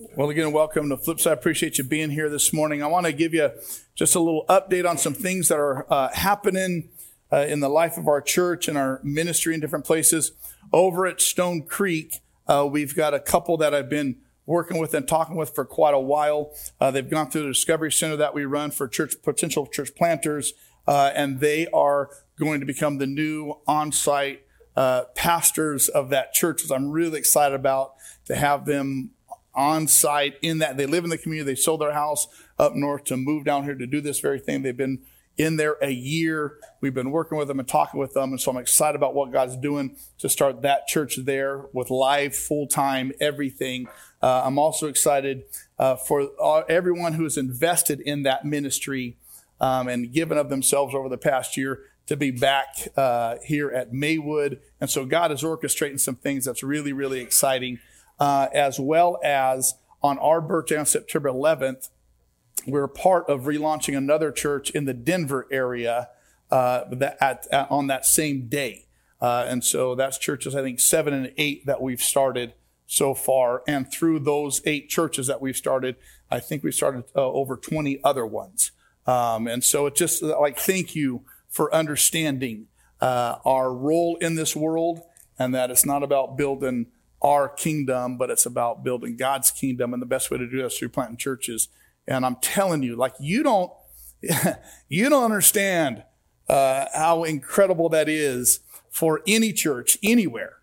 Well, again, welcome to Flipside. I appreciate you being here this morning. I want to give you just a little update on some things that are uh, happening uh, in the life of our church and our ministry in different places. Over at Stone Creek, uh, we've got a couple that I've been working with and talking with for quite a while. Uh, they've gone through the Discovery Center that we run for church potential church planters, uh, and they are going to become the new on-site uh, pastors of that church, which I'm really excited about to have them on site in that they live in the community. They sold their house up north to move down here to do this very thing. They've been in there a year. We've been working with them and talking with them. And so I'm excited about what God's doing to start that church there with live, full time, everything. Uh, I'm also excited uh, for all, everyone who has invested in that ministry um, and given of themselves over the past year to be back uh, here at Maywood. And so God is orchestrating some things that's really, really exciting uh, as well as on our birthday on September 11th, we're part of relaunching another church in the Denver area uh, that at, at, on that same day. Uh, and so that's churches, I think, seven and eight that we've started so far. And through those eight churches that we've started, I think we've started uh, over 20 other ones. Um, and so it's just like, thank you for understanding uh, our role in this world and that it's not about building our kingdom, but it's about building God's kingdom. And the best way to do that is through planting churches. And I'm telling you, like you don't, you don't understand uh, how incredible that is for any church anywhere,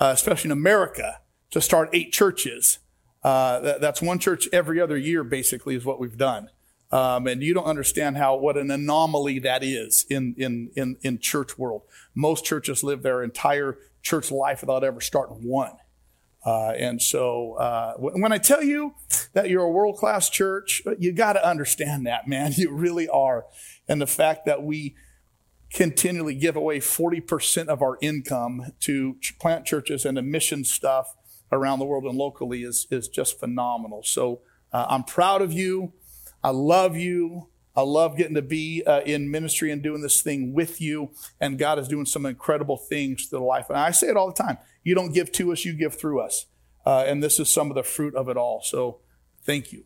uh, especially in America, to start eight churches. Uh, that, that's one church every other year, basically, is what we've done. Um, and you don't understand how what an anomaly that is in in in in church world. Most churches live their entire church life without ever starting one. Uh, and so uh, when I tell you that you're a world class church, you got to understand that, man. You really are. And the fact that we continually give away 40% of our income to plant churches and to mission stuff around the world and locally is, is just phenomenal. So uh, I'm proud of you. I love you. I love getting to be uh, in ministry and doing this thing with you. And God is doing some incredible things the life. And I say it all the time. You don't give to us, you give through us. Uh, and this is some of the fruit of it all. So thank you.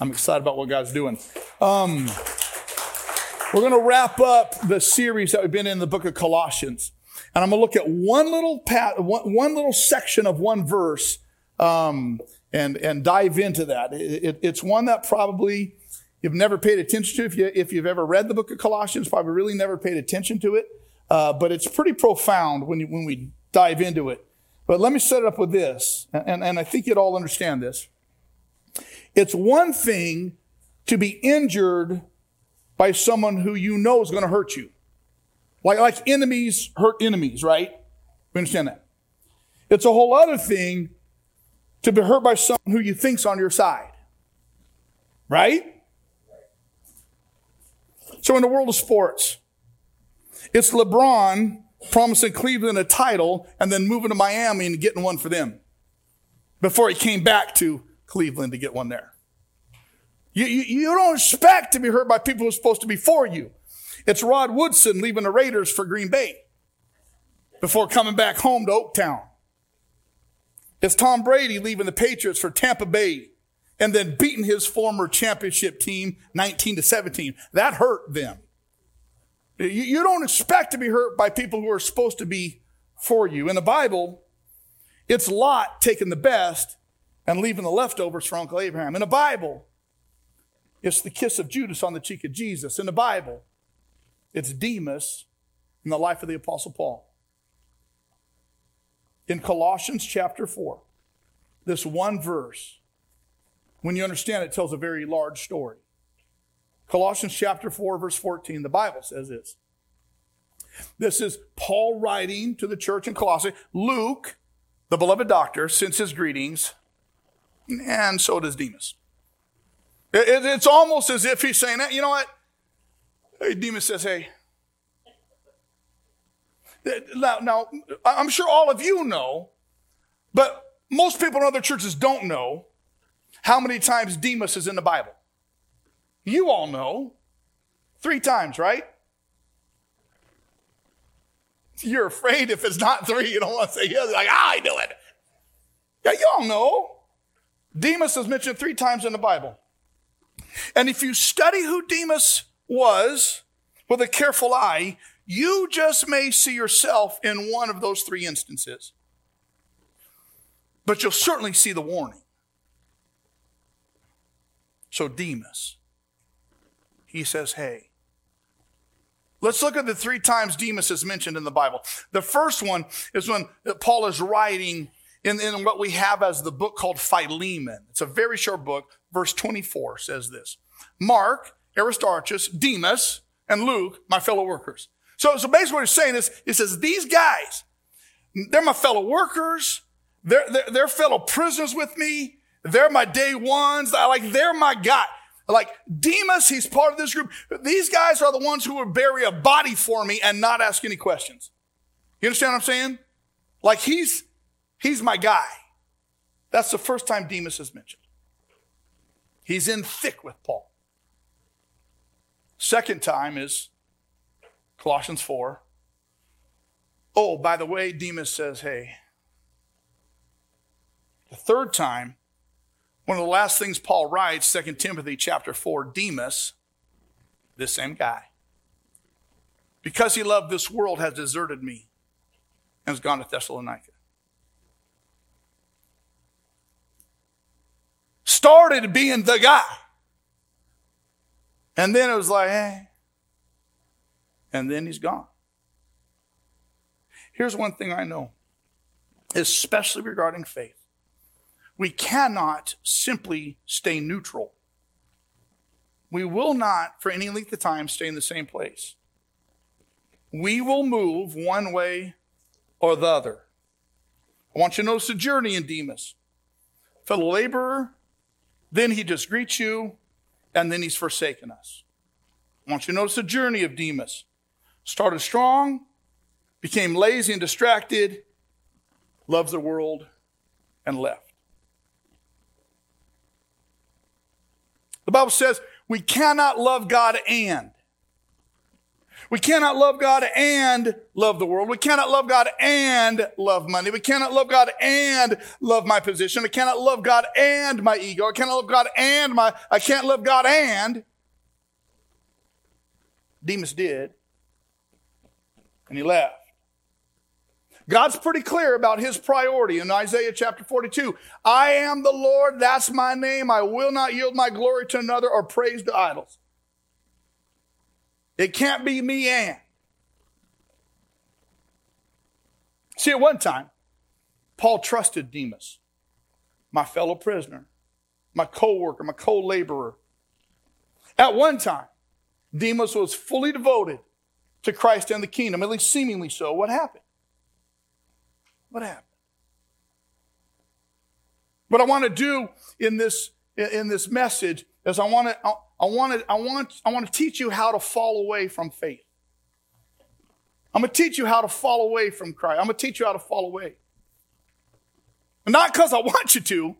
I'm excited about what God's doing. Um, we're going to wrap up the series that we've been in the book of Colossians. And I'm going to look at one little pat, one, one little section of one verse, um, and, and dive into that. It, it, it's one that probably you've never paid attention to. If, you, if you've ever read the book of Colossians, probably really never paid attention to it. Uh, but it's pretty profound when, you, when we dive into it. But let me set it up with this, and, and I think you'd all understand this. It's one thing to be injured by someone who you know is going to hurt you. Like, like enemies hurt enemies, right? We understand that. It's a whole other thing to be hurt by someone who you think's on your side. Right? So in the world of sports, it's LeBron promising Cleveland a title and then moving to Miami and getting one for them before he came back to Cleveland to get one there. You, you, you don't expect to be hurt by people who are supposed to be for you. It's Rod Woodson leaving the Raiders for Green Bay before coming back home to Oaktown. It's Tom Brady leaving the Patriots for Tampa Bay and then beating his former championship team 19 to 17. That hurt them. You, don't expect to be hurt by people who are supposed to be for you. In the Bible, it's Lot taking the best and leaving the leftovers for Uncle Abraham. In the Bible, it's the kiss of Judas on the cheek of Jesus. In the Bible, it's Demas in the life of the Apostle Paul. In Colossians chapter 4, this one verse, when you understand it, tells a very large story. Colossians chapter 4, verse 14, the Bible says this. This is Paul writing to the church in Colossae. Luke, the beloved doctor, sends his greetings, and so does Demas. it's almost as if he's saying, you know what? Hey, Demas says, hey. Now, now, I'm sure all of you know, but most people in other churches don't know how many times Demas is in the Bible. You all know. Three times, right? You're afraid if it's not three, you don't want to say yes. Like, ah, I do it. Yeah, you all know. Demas is mentioned three times in the Bible. And if you study who Demas was with a careful eye, you just may see yourself in one of those three instances. But you'll certainly see the warning. So, Demas, he says, Hey, let's look at the three times Demas is mentioned in the Bible. The first one is when Paul is writing in, in what we have as the book called Philemon. It's a very short book. Verse 24 says this Mark, Aristarchus, Demas, and Luke, my fellow workers. So, so basically what he's saying is, he says, these guys, they're my fellow workers. They're, they're, they're fellow prisoners with me. They're my day ones. I like, they're my guy. Like Demas, he's part of this group. These guys are the ones who would bury a body for me and not ask any questions. You understand what I'm saying? Like he's, he's my guy. That's the first time Demas is mentioned. He's in thick with Paul. Second time is Colossians 4. Oh, by the way, Demas says, hey. The third time one of the last things Paul writes, 2 Timothy chapter 4, Demas, this same guy, because he loved this world, has deserted me and has gone to Thessalonica. Started being the guy. And then it was like, hey. And then he's gone. Here's one thing I know, especially regarding faith we cannot simply stay neutral. We will not, for any length of time, stay in the same place. We will move one way or the other. I want you to notice the journey in Demas. Fellow laborer, then he just greets you, and then he's forsaken us. I want you to notice the journey of Demas. Started strong, became lazy and distracted, loved the world, and left. The Bible says we cannot love God and. We cannot love God and love the world. We cannot love God and love money. We cannot love God and love my position. I cannot love God and my ego. I cannot love God and my, I can't love God and. Demas did. And he left. God's pretty clear about his priority in Isaiah chapter 42. I am the Lord, that's my name. I will not yield my glory to another or praise to idols. It can't be me and. See, at one time, Paul trusted Demas, my fellow prisoner, my co worker, my co laborer. At one time, Demas was fully devoted to Christ and the kingdom, at least seemingly so. What happened? What happened? What I want to do in this in this message is I want to I want to I want I want to teach you how to fall away from faith. I'm going to teach you how to fall away from Christ. I'm going to teach you how to fall away. Not because I want you to,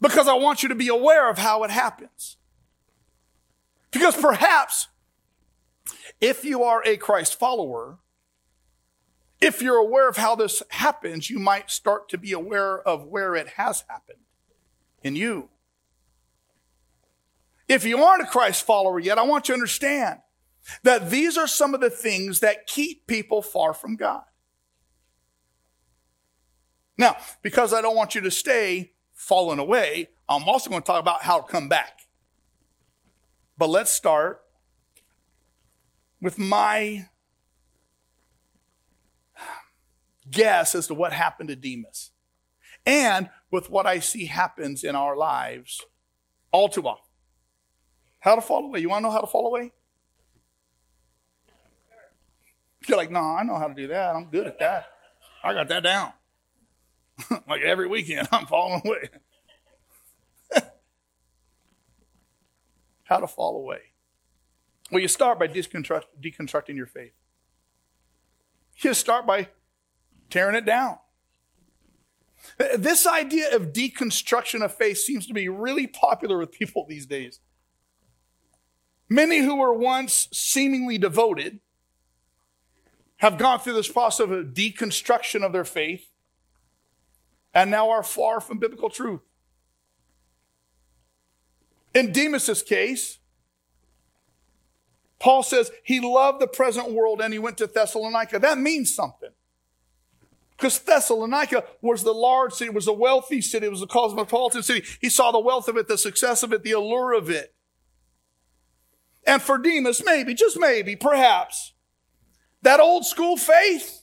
because I want you to be aware of how it happens. Because perhaps if you are a Christ follower, if you're aware of how this happens, you might start to be aware of where it has happened in you. If you aren't a Christ follower yet, I want you to understand that these are some of the things that keep people far from God. Now, because I don't want you to stay fallen away, I'm also going to talk about how to come back. But let's start with my guess as to what happened to Demas and with what I see happens in our lives all too often. How to fall away. You want to know how to fall away? You're like, no, I know how to do that. I'm good at that. I got that down. like every weekend, I'm falling away. how to fall away. Well, you start by deconstructing your faith. You start by tearing it down. This idea of deconstruction of faith seems to be really popular with people these days. Many who were once seemingly devoted have gone through this process of deconstruction of their faith and now are far from biblical truth. In Demas's case, Paul says he loved the present world and he went to Thessalonica. That means something. Because Thessalonica was the large city, was a wealthy city, it was a cosmopolitan city. He saw the wealth of it, the success of it, the allure of it. And for Demas, maybe, just maybe, perhaps, that old school faith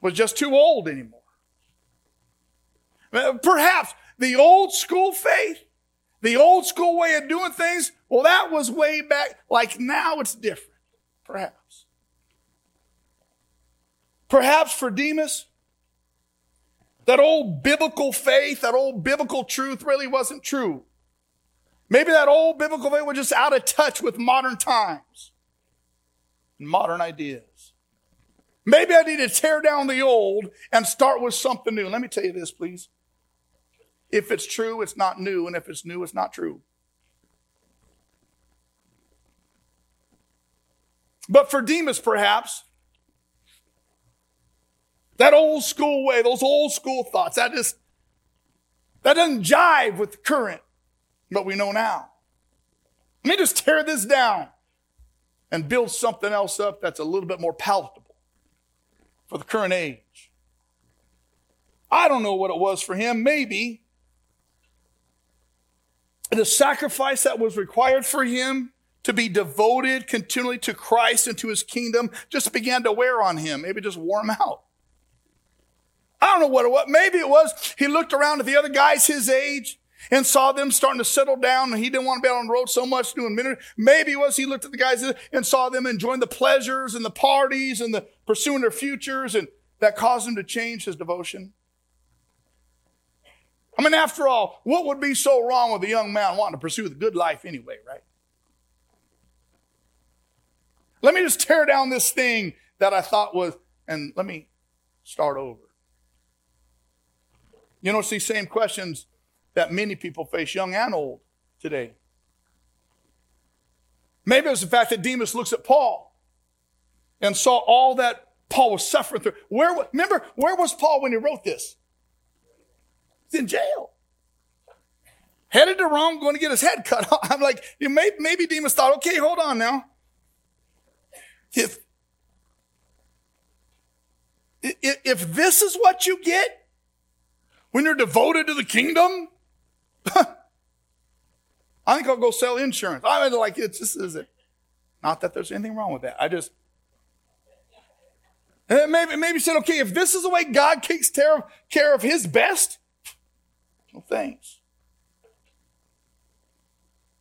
was just too old anymore. Uh, perhaps the old school faith, the old school way of doing things, well, that was way back. Like now it's different. Perhaps. Perhaps for Demas, that old biblical faith, that old biblical truth really wasn't true. Maybe that old biblical faith was just out of touch with modern times and modern ideas. Maybe I need to tear down the old and start with something new. Let me tell you this, please. If it's true, it's not new, and if it's new, it's not true. But for Demas, perhaps, that old school way, those old school thoughts, that just, that doesn't jive with the current, what we know now. Let me just tear this down and build something else up that's a little bit more palatable for the current age. I don't know what it was for him. Maybe the sacrifice that was required for him to be devoted continually to Christ and to his kingdom just began to wear on him. Maybe just wore him out. I don't know what it was. Maybe it was he looked around at the other guys his age and saw them starting to settle down and he didn't want to be out on the road so much doing ministry. Maybe it was he looked at the guys and saw them enjoying the pleasures and the parties and the pursuing their futures and that caused him to change his devotion. I mean, after all, what would be so wrong with a young man wanting to pursue the good life anyway, right? Let me just tear down this thing that I thought was, and let me start over. You know, it's these same questions that many people face, young and old, today. Maybe it's the fact that Demas looks at Paul and saw all that Paul was suffering through. Where, remember, where was Paul when he wrote this? He's in jail. Headed to Rome, going to get his head cut off. I'm like, maybe, maybe Demas thought, okay, hold on now. If, if this is what you get, when you're devoted to the kingdom, I think I'll go sell insurance. I mean, like, it's just, is it? Not that there's anything wrong with that. I just, eh, maybe, maybe said, okay, if this is the way God takes care of, his best, well, thanks.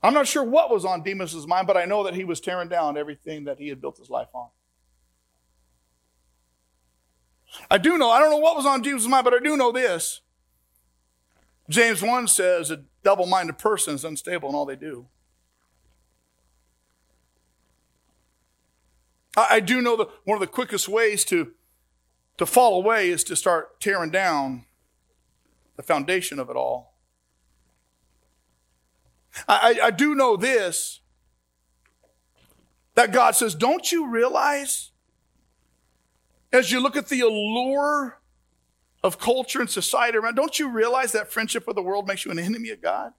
I'm not sure what was on Demas's mind, but I know that he was tearing down everything that he had built his life on. I do know, I don't know what was on Demas's mind, but I do know this. James 1 says a double minded person is unstable in all they do. I, do know that one of the quickest ways to, to fall away is to start tearing down the foundation of it all. I, I do know this that God says, Don't you realize as you look at the allure of culture and society around, don't you realize that friendship with the world makes you an enemy of God?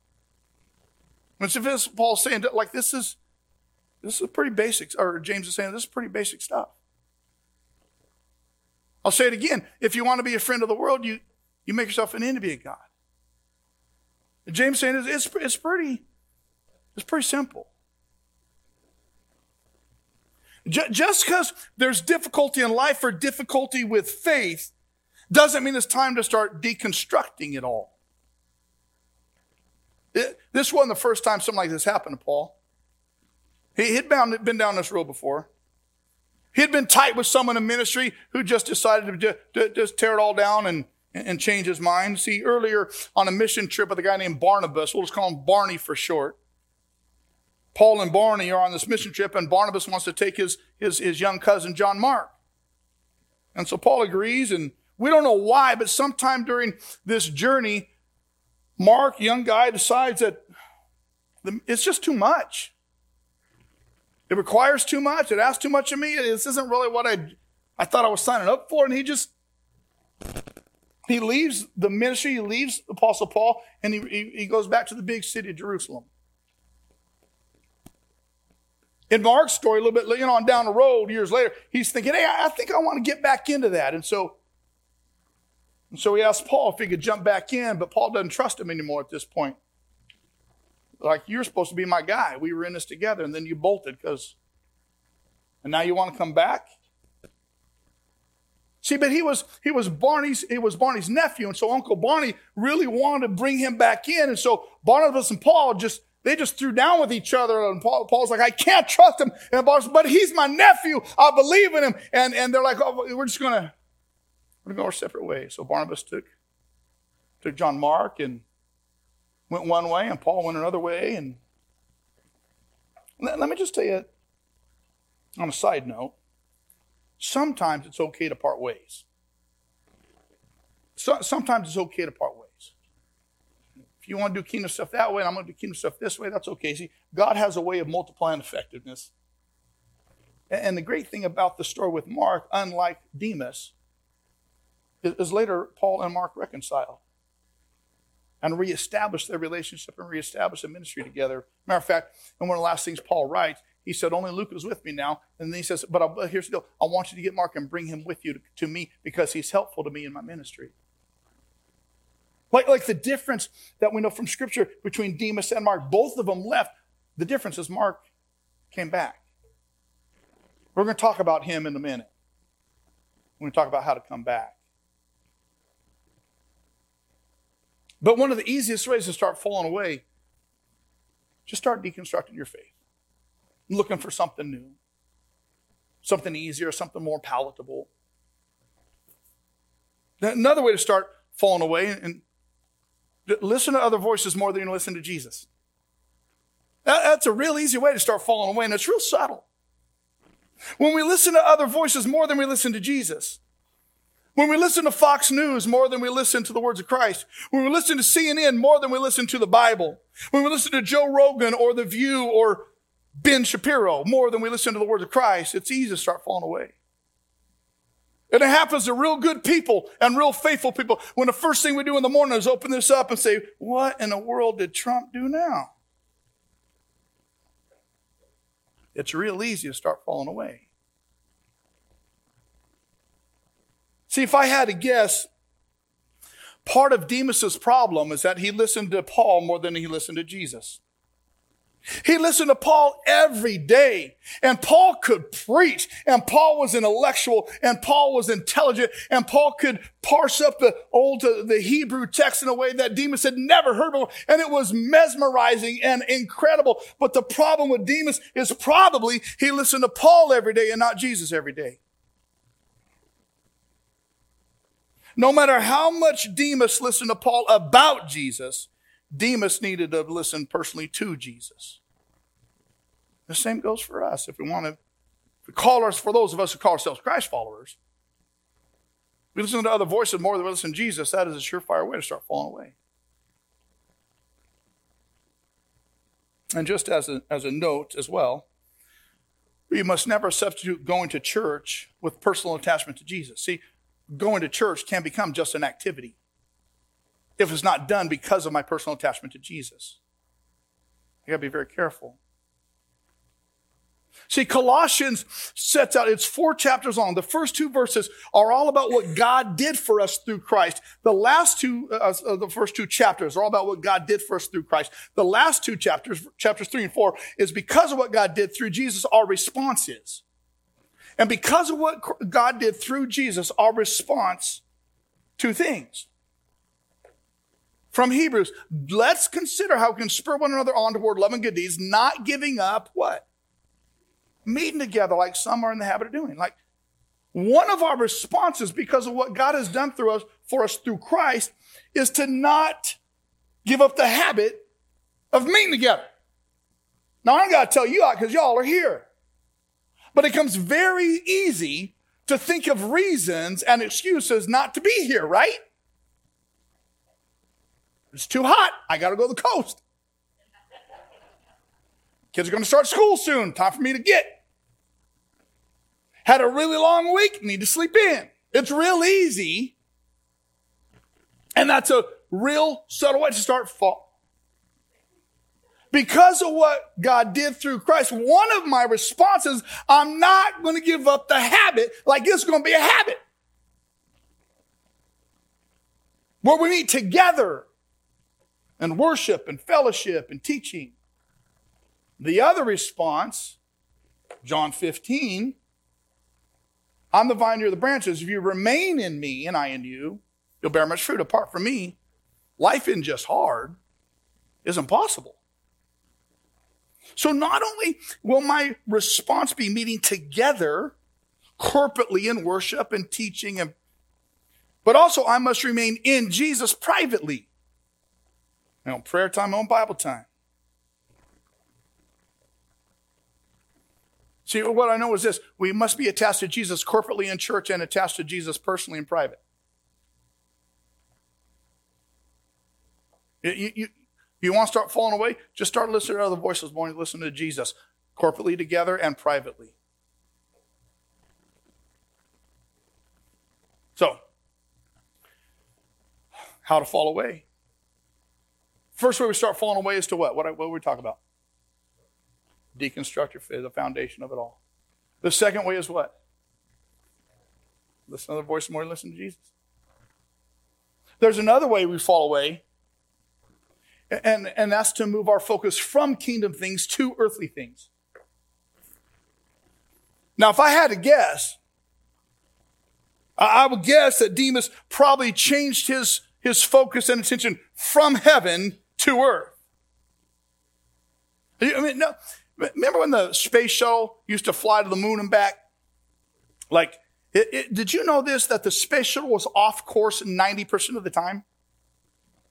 And so this Paul's saying, like, this is this is pretty basic, or James is saying this is pretty basic stuff. I'll say it again. If you want to be a friend of the world, you, you make yourself an enemy of God. And James saying it's, it's, it's pretty, it's pretty simple. Just because there's difficulty in life or difficulty with faith doesn't mean it's time to start deconstructing it all. It, this wasn't the first time something like this happened to Paul. He had been down this road before. He had been tight with someone in ministry who just decided to, to just tear it all down and, and change his mind. See, earlier on a mission trip with a guy named Barnabas, we'll just call him Barney for short. Paul and Barney are on this mission trip, and Barnabas wants to take his, his, his young cousin, John Mark. And so Paul agrees, and we don't know why, but sometime during this journey, Mark, young guy, decides that it's just too much. It requires too much. It asks too much of me. This isn't really what I, I thought I was signing up for. And he just, he leaves the ministry, he leaves Apostle Paul, and he, he, goes back to the big city of Jerusalem. In Mark's story, a little bit you know, on down the road, years later, he's thinking, hey, I think I want to get back into that. And so, and so he asked Paul if he could jump back in, but Paul doesn't trust him anymore at this point. Like, you're supposed to be my guy. We were in this together, and then you bolted because, and now you want to come back? See, but he was he was Barney's he was Barney's nephew, and so Uncle Barney really wanted to bring him back in, and so Barnabas and Paul just they just threw down with each other, and Paul, Paul's like, I can't trust him, and Barnabas, but he's my nephew, I believe in him, and and they're like, oh, we're just gonna we're gonna go our separate ways. So Barnabas took took John Mark and went one way, and Paul went another way, and let, let me just tell you on a side note sometimes it's okay to part ways. So, sometimes it's okay to part ways. If you want to do kingdom stuff that way and I'm going to do kingdom stuff this way, that's okay. See, God has a way of multiplying effectiveness. And the great thing about the story with Mark, unlike Demas, is later Paul and Mark reconciled and reestablished their relationship and reestablished a ministry together. Matter of fact, and one of the last things Paul writes he said, Only Luke is with me now. And then he says, But uh, I'll, here's the deal. I want you to get Mark and bring him with you to, to me because he's helpful to me in my ministry. Like, like the difference that we know from Scripture between Demas and Mark, both of them left. The difference is Mark came back. We're going to talk about him in a minute. We're going to talk about how to come back. But one of the easiest ways to start falling away, just start deconstructing your faith looking for something new, something easier, something more palatable. Another way to start falling away and listen to other voices more than you listen to Jesus. That's a real easy way to start falling away, and it's real subtle. When we listen to other voices more than we listen to Jesus, when we listen to Fox News more than we listen to the words of Christ, when we listen to CNN more than we listen to the Bible, when we listen to Joe Rogan or The View or Ben Shapiro more than we listen to the words of Christ, it's easy to start falling away. And it happens to real good people and real faithful people when the first thing we do in the morning is open this up and say, What in the world did Trump do now? It's real easy to start falling away. See, if I had to guess, part of Demas's problem is that he listened to Paul more than he listened to Jesus. He listened to Paul every day. And Paul could preach. And Paul was intellectual. And Paul was intelligent. And Paul could parse up the old, the Hebrew text in a way that Demas had never heard before. And it was mesmerizing and incredible. But the problem with Demas is probably he listened to Paul every day and not Jesus every day. No matter how much Demas listened to Paul about Jesus, Demas needed to listen personally to Jesus. The same goes for us. If we want to call us, for those of us who call ourselves Christ followers, we listen to other voices more than we listen to Jesus, that is a surefire way to start falling away. And just as a, as a note as well, we must never substitute going to church with personal attachment to Jesus. See, going to church can become just an activity if it's not done because of my personal attachment to Jesus. I got to be very careful. See, Colossians sets out, it's four chapters long. The first two verses are all about what God did for us through Christ. The last two, uh, uh, the first two chapters are all about what God did for us through Christ. The last two chapters, chapters three and four, is because of what God did through Jesus, our response is. And because of what God did through Jesus, our response, two things from Hebrews. Let's consider how we can spur one another on toward love and good deeds, not giving up what? Meeting together like some are in the habit of doing. Like one of our responses because of what God has done through us for us through Christ is to not give up the habit of meeting together. Now I got to tell you out because y'all are here. But it comes very easy to think of reasons and excuses not to be here, right? It's too hot. I got to go to the coast. Kids are going to start school soon. Time for me to get. Had a really long week. Need to sleep in. It's real easy. And that's a real subtle way to start fall. Because of what God did through Christ, one of my responses, I'm not going to give up the habit like it's going to be a habit. Where we meet together and worship and fellowship and teaching. The other response, John 15, I'm the vine, you're the branches. If you remain in me and I in you, you'll bear much fruit. Apart from me, life isn't just hard, it's impossible. So not only will my response be meeting together corporately in worship and teaching and but also I must remain in Jesus privately. You know, prayer time, on Bible time. See, what I know is this we must be attached to Jesus corporately in church and attached to Jesus personally in private. You, you, you want to start falling away? Just start listening to other voices more listen to Jesus corporately together and privately. So, how to fall away? First way we start falling away is to what? What, what were we talking about? Deconstruct your the foundation of it all. The second way is what? Listen to the voice more listen to Jesus. There's another way we fall away and, and that's to move our focus from kingdom things to earthly things. Now, if I had to guess, I would guess that Demas probably changed his, his focus and attention from heaven to earth. I mean, no, remember when the space shuttle used to fly to the moon and back? Like, it, it, did you know this, that the space shuttle was off course 90% of the time?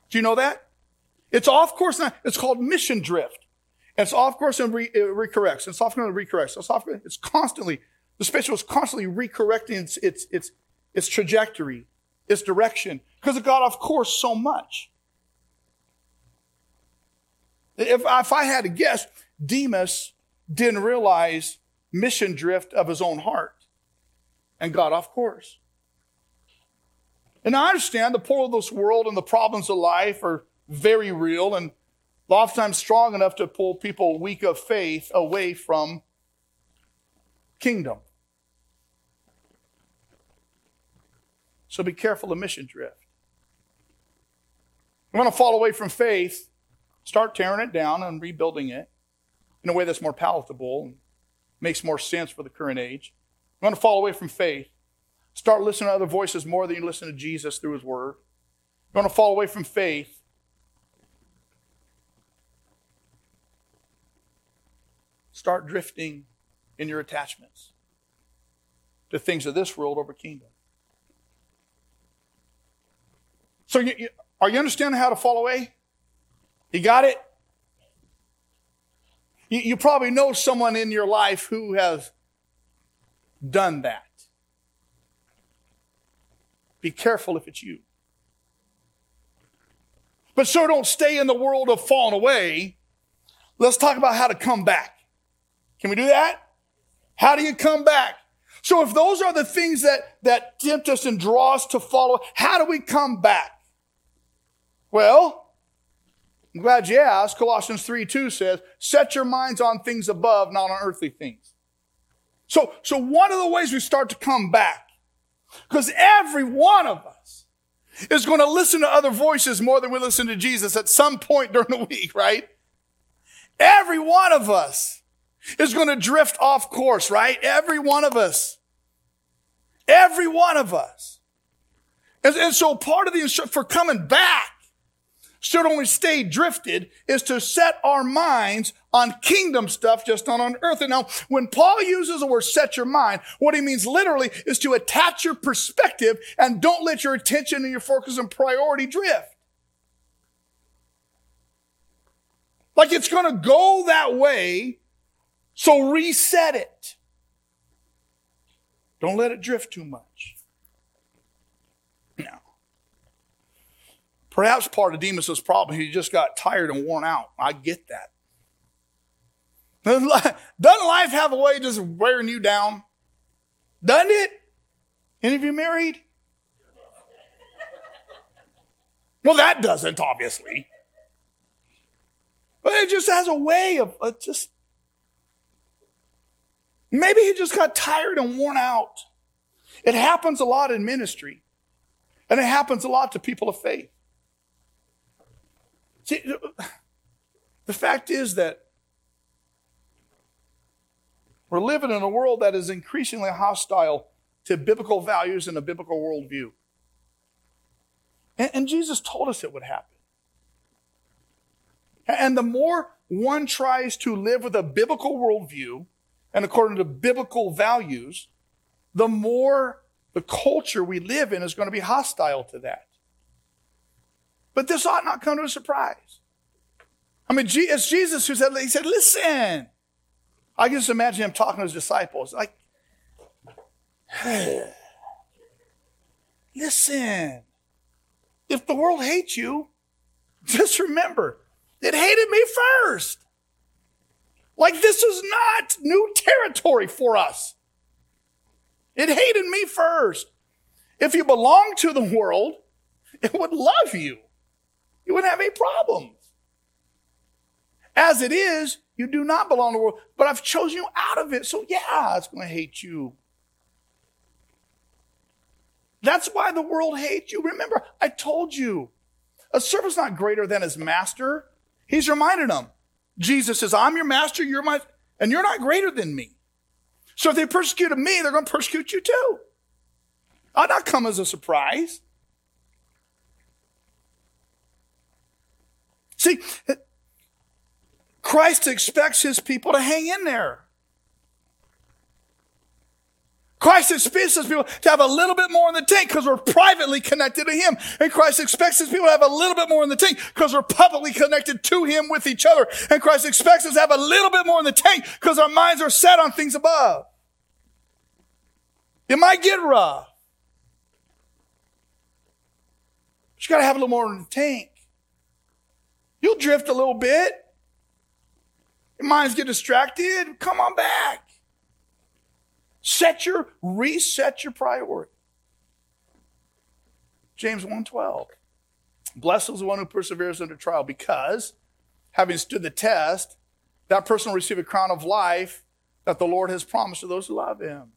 Do you know that? It's off course now. It's called mission drift. it's off course and re, it recorrects. It's off course and recorrects. It's off. It's constantly the spaceship was constantly recorrecting its its its its trajectory, its direction, because it got off course so much. If, if I had to guess, Demas didn't realize mission drift of his own heart and got off course. And I understand the poor of this world and the problems of life are very real and oftentimes strong enough to pull people weak of faith away from kingdom. So be careful of mission drift. You want to fall away from faith, start tearing it down and rebuilding it in a way that's more palatable and makes more sense for the current age. You want to fall away from faith, start listening to other voices more than you listen to Jesus through his word. You want to fall away from faith, start drifting in your attachments to things of this world over kingdom. So, you, you, are you understanding how to fall away? You got it? You, you probably know someone in your life who has done that. Be careful if it's you. But so don't stay in the world of falling away. Let's talk about how to come back. Can we do that? How do you come back? So if those are the things that, that tempt us and draw us to follow, how do we come back? Well, I'm glad you asked. Colossians 3 2 says, set your minds on things above, not on earthly things. So, so one of the ways we start to come back, because every one of us is going to listen to other voices more than we listen to Jesus at some point during the week, right? Every one of us is going to drift off course, right? Every one of us. Every one of us. And, and so part of the instruction for coming back, should only stay drifted, is to set our minds on kingdom stuff, just not on earth. And now, when Paul uses the word set your mind, what he means literally is to attach your perspective and don't let your attention and your focus and priority drift. Like it's going to go that way so reset it. Don't let it drift too much. Now, perhaps part of Demas's problem, he just got tired and worn out. I get that. Doesn't life have a way of just wearing you down? Doesn't it? Any of you married? Well, that doesn't, obviously. But it just has a way of uh, just. Maybe he just got tired and worn out. It happens a lot in ministry, and it happens a lot to people of faith. See, the fact is that we're living in a world that is increasingly hostile to biblical values and a biblical worldview. And, and Jesus told us it would happen. And the more one tries to live with a biblical worldview and according to biblical values, the more the culture we live in is going to be hostile to that. But this ought not come to a surprise. I mean, it's Jesus who said, he said, listen. I can just imagine him talking to his disciples, like, listen. If the world hates you, just remember, it hated me first. Like this is not new territory for us. It hated me first. If you belong to the world, it would love you. You wouldn't have any problems. As it is, you do not belong to the world, but I've chosen you out of it. So yeah, it's going to hate you. That's why the world hates you. Remember, I told you, a servant's not greater than his master. He's reminded them. Jesus says, I'm your master, you're my, and you're not greater than me. So if they persecuted me, they're going to persecute you too. I'll not come as a surprise. See, Christ expects his people to hang in there. Christ expects his people to have a little bit more in the tank because we're privately connected to him. And Christ expects his people to have a little bit more in the tank because we're publicly connected to him with each other. And Christ expects us to have a little bit more in the tank because our minds are set on things above. It might get rough. But you got to have a little more in the tank. You'll drift a little bit. Your minds get distracted. Come on back. Set your, reset your priority. James 1.12. Blessed is the one who perseveres under trial because, having stood the test, that person will receive a crown of life that the Lord has promised to those who love him.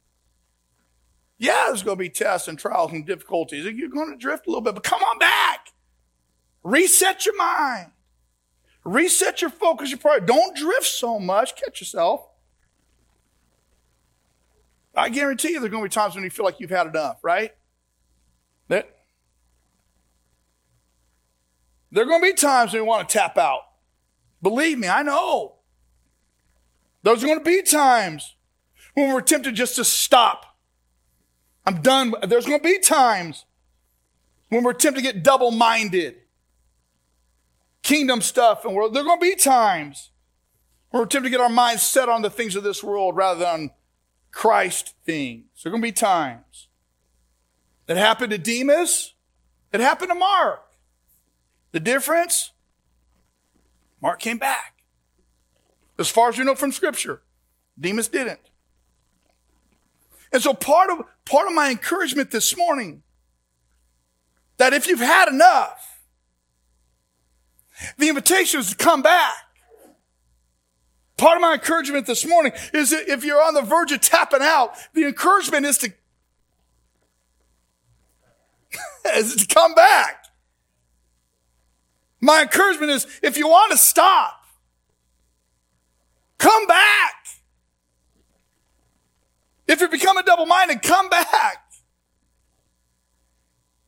Yeah, there's going to be tests and trials and difficulties. You're going to drift a little bit, but come on back. Reset your mind. Reset your focus, your priority. Don't drift so much. Catch yourself. I guarantee you there's going to be times when you feel like you've had enough, right? There, there are going to be times when you want to tap out. Believe me, I know. Those are going to be times when we're tempted just to stop. I'm done. There's going to be times when we're tempted to get double minded. Kingdom stuff, and we're, there are going to be times when we're tempted to get our minds set on the things of this world rather than Christ things. There are going to be times. That happened to Demas. It happened to Mark. The difference? Mark came back. As far as we know from Scripture, Demas didn't. And so part of, part of my encouragement this morning, that if you've had enough, the invitation is to come back. Part of my encouragement this morning is that if you're on the verge of tapping out, the encouragement is to, is to come back. My encouragement is if you want to stop, come back. If you're becoming double minded, come back.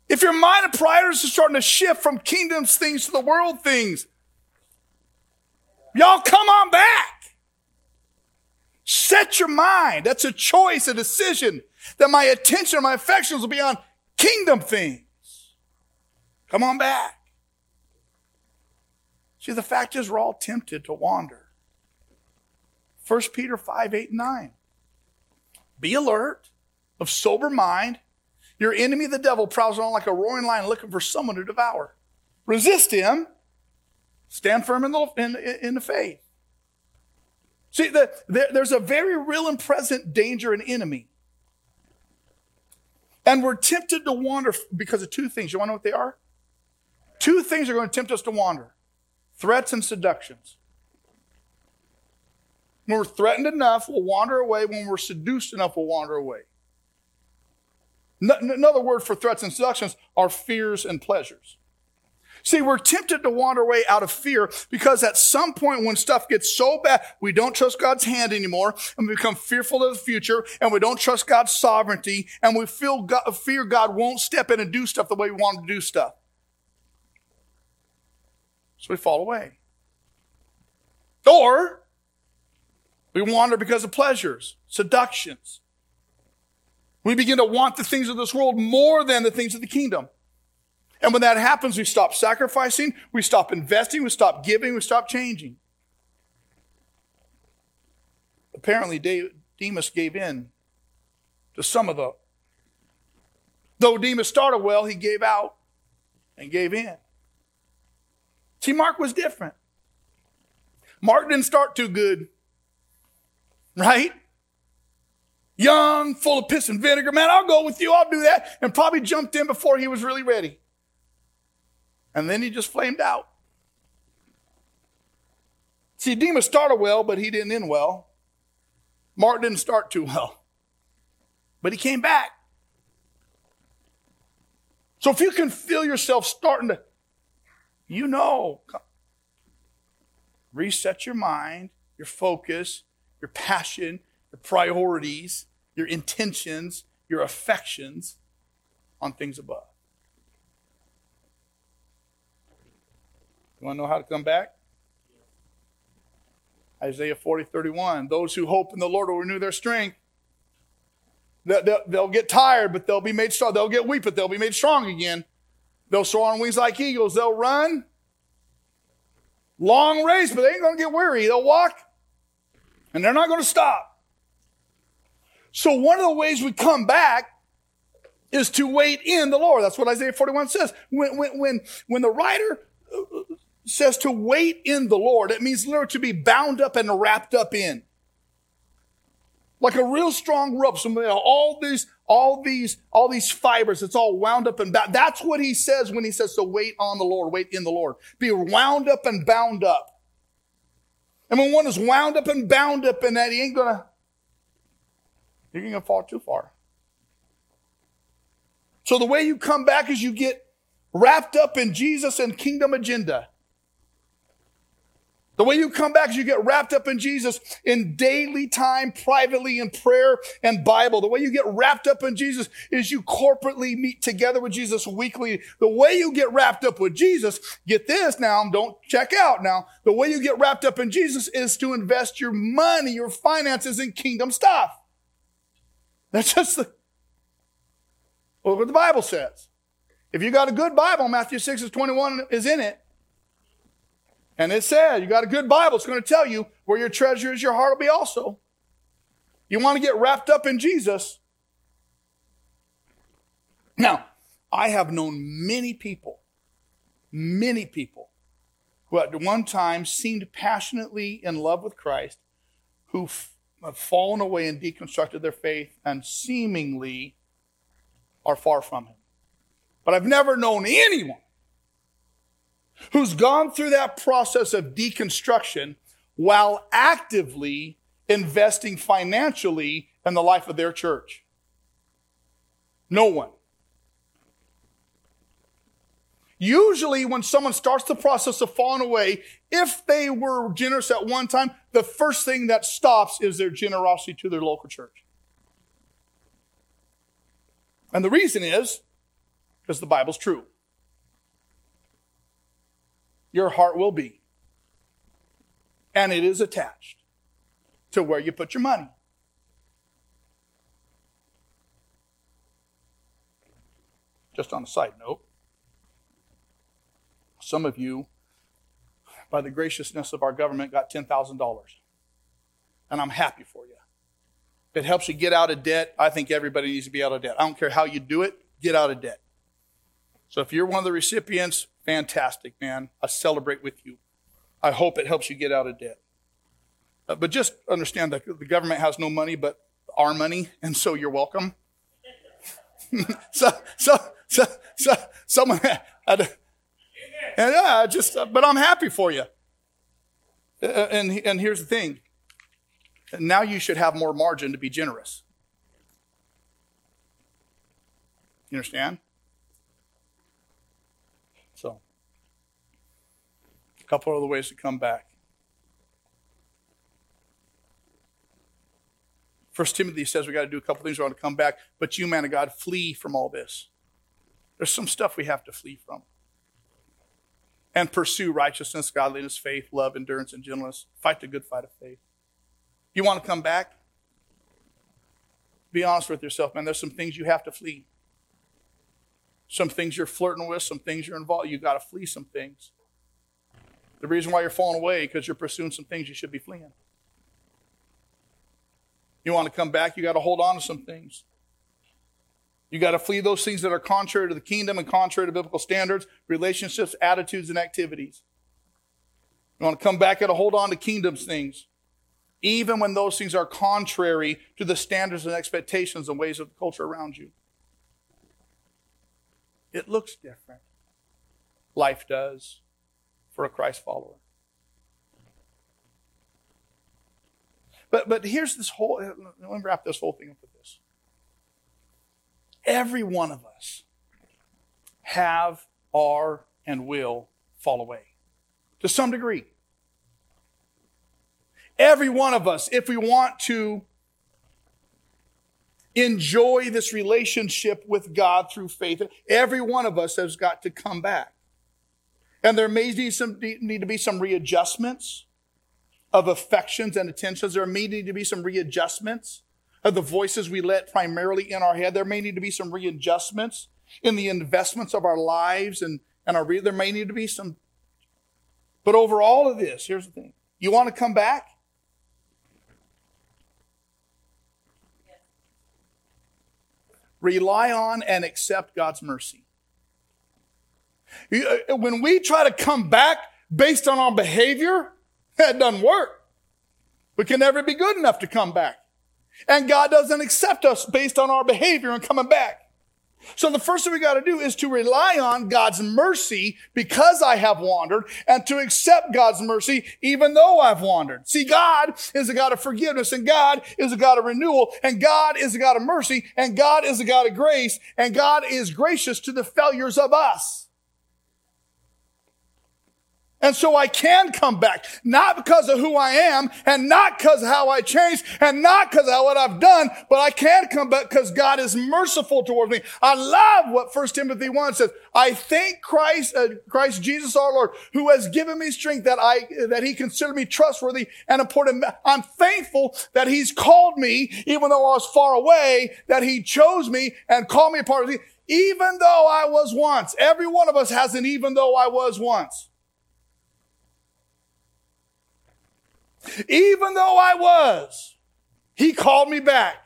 If your mind and priorities are starting to shift from kingdoms things to the world things, y'all come on back. Set your mind. That's a choice, a decision that my attention, my affections will be on kingdom things. Come on back. See, the fact is, we're all tempted to wander. 1 Peter 5, 8, and 9. Be alert, of sober mind. Your enemy, the devil, prowls around like a roaring lion looking for someone to devour. Resist him. Stand firm in the, in, in the faith. See, the, the, there's a very real and present danger and enemy. And we're tempted to wander because of two things. You want to know what they are? Two things are going to tempt us to wander threats and seductions. When we're threatened enough, we'll wander away. When we're seduced enough, we'll wander away. Another word for threats and seductions are fears and pleasures. See, we're tempted to wander away out of fear because at some point when stuff gets so bad, we don't trust God's hand anymore and we become fearful of the future and we don't trust God's sovereignty and we feel God, fear God won't step in and do stuff the way we want him to do stuff. So we fall away. Or we wander because of pleasures, seductions. We begin to want the things of this world more than the things of the kingdom. And when that happens, we stop sacrificing, we stop investing, we stop giving, we stop changing. Apparently, Demas gave in to some of the. Though Demas started well, he gave out and gave in. See, Mark was different. Mark didn't start too good, right? Young, full of piss and vinegar. Man, I'll go with you. I'll do that. And probably jumped in before he was really ready. And then he just flamed out. See, Demas started well, but he didn't end well. Mark didn't start too well, but he came back. So if you can feel yourself starting to, you know, reset your mind, your focus, your passion, your priorities, your intentions, your affections on things above. You want to know how to come back? Isaiah 40, 31. Those who hope in the Lord will renew their strength. They'll get tired, but they'll be made strong. They'll get weak, but they'll be made strong again. They'll soar on wings like eagles. They'll run. Long race, but they ain't going to get weary. They'll walk, and they're not going to stop. So one of the ways we come back is to wait in the Lord. That's what Isaiah 41 says. When, when, when, when the writer says to wait in the Lord. It means literally to be bound up and wrapped up in. Like a real strong rope. So all these, all these, all these fibers, it's all wound up and bound. That's what he says when he says to wait on the Lord, wait in the Lord. Be wound up and bound up. And when one is wound up and bound up in that, he ain't gonna, you're gonna fall too far. So the way you come back is you get wrapped up in Jesus and kingdom agenda. The way you come back is you get wrapped up in Jesus in daily time, privately in prayer and Bible. The way you get wrapped up in Jesus is you corporately meet together with Jesus weekly. The way you get wrapped up with Jesus, get this now, don't check out now. The way you get wrapped up in Jesus is to invest your money, your finances in kingdom stuff. That's just the, what the Bible says. If you got a good Bible, Matthew 6 is 21 is in it. And it said, you got a good Bible. It's going to tell you where your treasure is, your heart will be also. You want to get wrapped up in Jesus. Now, I have known many people, many people who at one time seemed passionately in love with Christ, who have fallen away and deconstructed their faith and seemingly are far from Him. But I've never known anyone who's gone through that process of deconstruction while actively investing financially in the life of their church? No one. Usually, when someone starts the process of falling away, if they were generous at one time, the first thing that stops is their generosity to their local church. And the reason is because the Bible's true your heart will be. And it is attached to where you put your money. Just on a side note, some of you, by the graciousness of our government, got $10,000. And I'm happy for you. It helps you get out of debt, I think everybody needs to be out of debt. I don't care how you do it, get out of debt. So if you're one of the recipients, fantastic, man. I celebrate with you. I hope it helps you get out of debt. Uh, but just understand that the government has no money but our money, and so you're welcome. so, so, so, so, someone, and yeah, just, uh, but I'm happy for you. Uh, and, and here's the thing now you should have more margin to be generous. You understand? So, a couple other ways to come back. First Timothy says we got to do a couple things. We want to come back, but you, man of God, flee from all this. There's some stuff we have to flee from. And pursue righteousness, godliness, faith, love, endurance, and gentleness. Fight the good fight of faith. You want to come back? Be honest with yourself, man. There's some things you have to flee. Some things you're flirting with, some things you're involved. You got to flee some things. The reason why you're falling away because you're pursuing some things you should be fleeing. You want to come back, you got to hold on to some things. You got to flee those things that are contrary to the kingdom and contrary to biblical standards, relationships, attitudes, and activities. You want to come back, and hold on to kingdom's things, even when those things are contrary to the standards and expectations and ways of the culture around you. It looks different. Life does for a Christ follower. But but here's this whole let me wrap this whole thing up with this. Every one of us have, are, and will fall away to some degree. Every one of us, if we want to enjoy this relationship with God through faith, every one of us has got to come back. And there may need, some, need to be some readjustments of affections and attentions. There may need to be some readjustments of the voices we let primarily in our head. There may need to be some readjustments in the investments of our lives and, and our, there may need to be some. But over all of this, here's the thing. You want to come back? Rely on and accept God's mercy. Uh, when we try to come back based on our behavior, that doesn't work. We can never be good enough to come back. And God doesn't accept us based on our behavior and coming back. So the first thing we got to do is to rely on God's mercy because I have wandered and to accept God's mercy even though I've wandered. See, God is a God of forgiveness and God is a God of renewal and God is a God of mercy and God is a God of grace and God is gracious to the failures of us. And so I can come back, not because of who I am and not because of how I changed and not because of what I've done, but I can come back because God is merciful towards me. I love what 1 Timothy 1 says. I thank Christ, uh, Christ Jesus our Lord, who has given me strength that I, that he considered me trustworthy and important. I'm thankful that he's called me, even though I was far away, that he chose me and called me a part of it. Even though I was once, every one of us has an even though I was once. Even though I was, he called me back.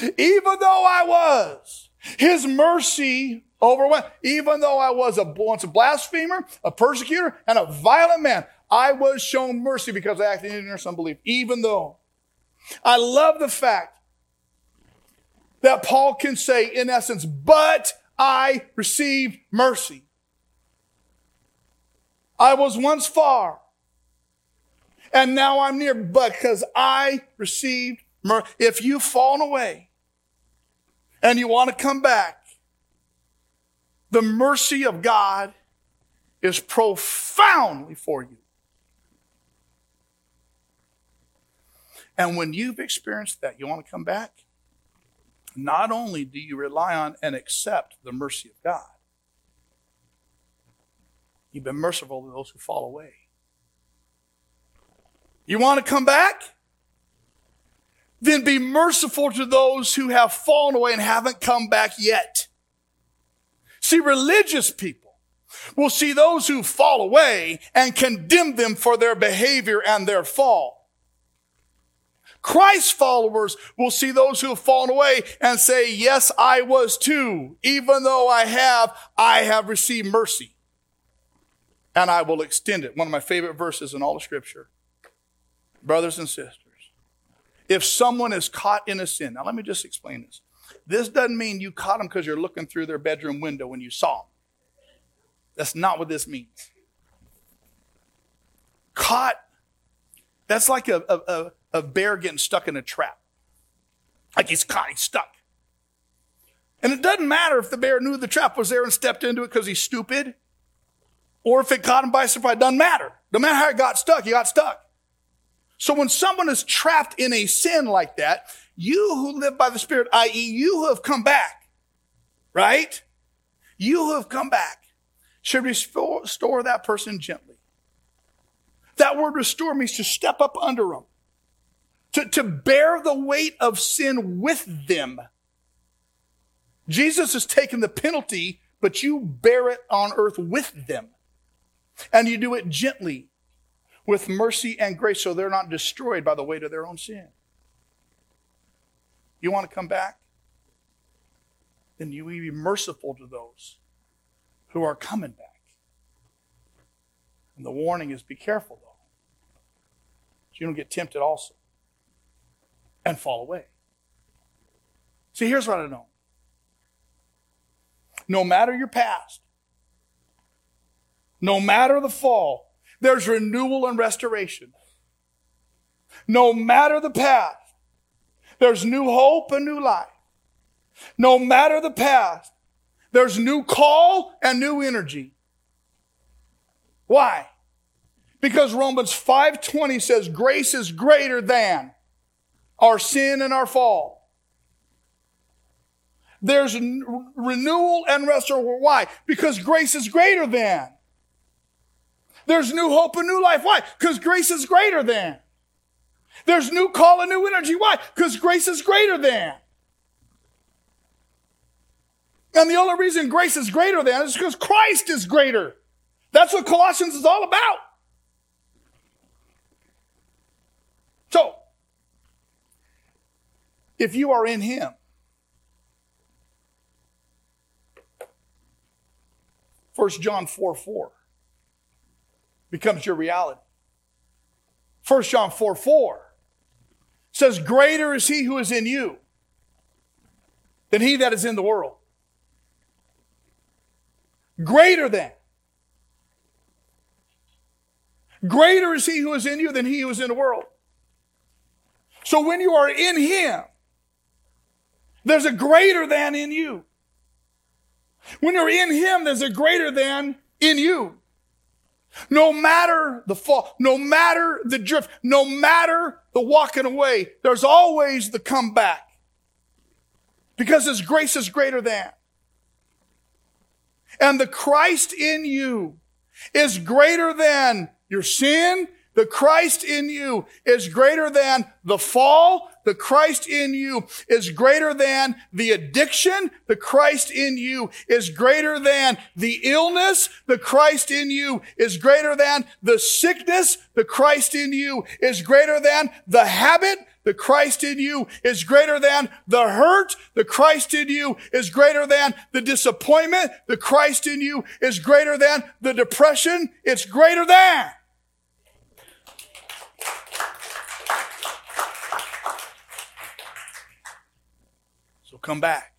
Even though I was, his mercy overwhelmed. Even though I was a, once a blasphemer, a persecutor, and a violent man, I was shown mercy because I acted in ignorance and unbelief. Even though. I love the fact that Paul can say, in essence, but I received mercy. I was once far, and now I'm near, but because I received mercy. If you've fallen away and you want to come back, the mercy of God is profoundly for you. And when you've experienced that, you want to come back? Not only do you rely on and accept the mercy of God, you've been merciful to those who fall away. You want to come back? Then be merciful to those who have fallen away and haven't come back yet. See, religious people will see those who fall away and condemn them for their behavior and their fall. Christ followers will see those who have fallen away and say, yes, I was too. Even though I have, I have received mercy. And I will extend it. One of my favorite verses in all of scripture brothers and sisters, if someone is caught in a sin, now let me just explain this. This doesn't mean you caught them because you're looking through their bedroom window when you saw them. That's not what this means. Caught, that's like a, a, a bear getting stuck in a trap. Like he's caught, he's stuck. And it doesn't matter if the bear knew the trap was there and stepped into it because he's stupid, or if it caught him by surprise. Doesn't matter. No matter how it got stuck, he got stuck. So when someone is trapped in a sin like that, you who live by the Spirit, i.e., you who have come back, right? You who have come back should restore that person gently. That word restore means to step up under them, to, to bear the weight of sin with them. Jesus has taken the penalty, but you bear it on earth with them. And you do it gently, with mercy and grace, so they're not destroyed by the weight of their own sin. You want to come back? Then you be merciful to those who are coming back. And the warning is be careful, though. So you don't get tempted also and fall away. See, here's what I know. No matter your past, no matter the fall, there's renewal and restoration. No matter the past, there's new hope and new life. No matter the past, there's new call and new energy. Why? Because Romans 5:20 says grace is greater than our sin and our fall. There's renewal and restoration. Why? Because grace is greater than. There's new hope and new life. Why? Because grace is greater than. There's new call and new energy. Why? Because grace is greater than. And the only reason grace is greater than is because Christ is greater. That's what Colossians is all about. So, if you are in Him, First John 4 4 becomes your reality. 1 John 4 4 says, Greater is he who is in you than he that is in the world. Greater than. Greater is he who is in you than he who is in the world. So when you are in him, there's a greater than in you. When you're in him, there's a greater than in you. No matter the fall, no matter the drift, no matter the walking away, there's always the comeback. Because his grace is greater than. And the Christ in you is greater than your sin, the Christ in you is greater than the fall. The Christ in you is greater than the addiction. The Christ in you is greater than the illness. The Christ in you is greater than the sickness. The Christ in you is greater than the habit. The Christ in you is greater than the hurt. The Christ in you is greater than the disappointment. The Christ in you is greater than the depression. It's greater than. Come back.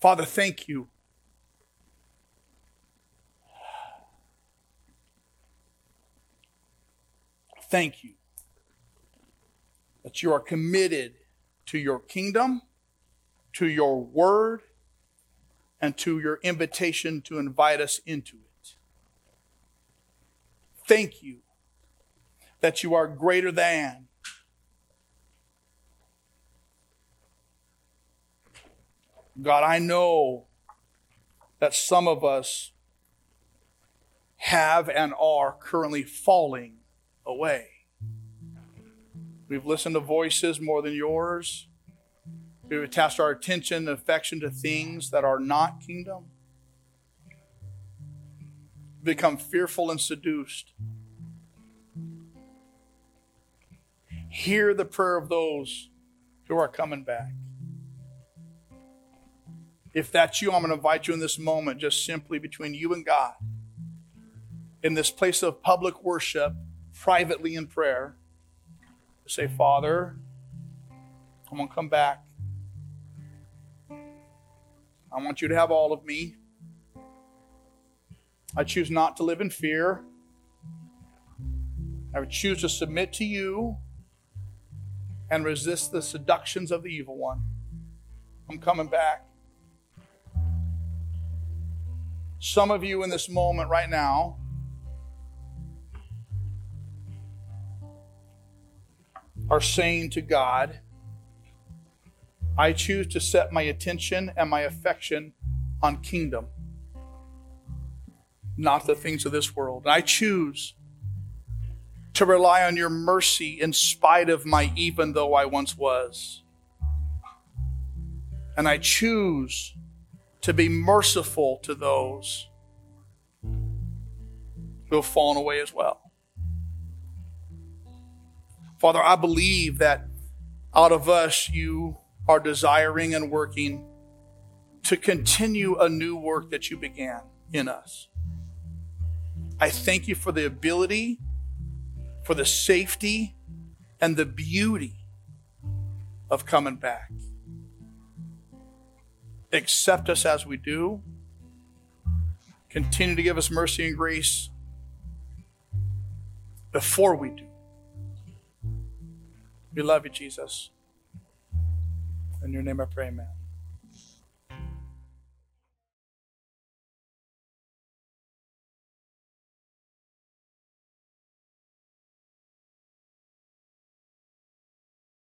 Father, thank you. Thank you that you are committed to your kingdom, to your word, and to your invitation to invite us into it. Thank you that you are greater than God, I know that some of us have and are currently falling away. We've listened to voices more than yours. We've attached our attention and affection to things that are not kingdom. Become fearful and seduced. Hear the prayer of those who are coming back. If that's you, I'm going to invite you in this moment, just simply between you and God, in this place of public worship, privately in prayer, to say, Father, I'm going to come back. I want you to have all of me. I choose not to live in fear. I would choose to submit to you and resist the seductions of the evil one. I'm coming back. Some of you in this moment right now are saying to God, I choose to set my attention and my affection on kingdom, not the things of this world. I choose to rely on your mercy in spite of my even though I once was. And I choose to be merciful to those who have fallen away as well. Father, I believe that out of us you are desiring and working to continue a new work that you began in us. I thank you for the ability, for the safety, and the beauty of coming back. Accept us as we do. Continue to give us mercy and grace before we do. We love you, Jesus. In your name I pray, amen.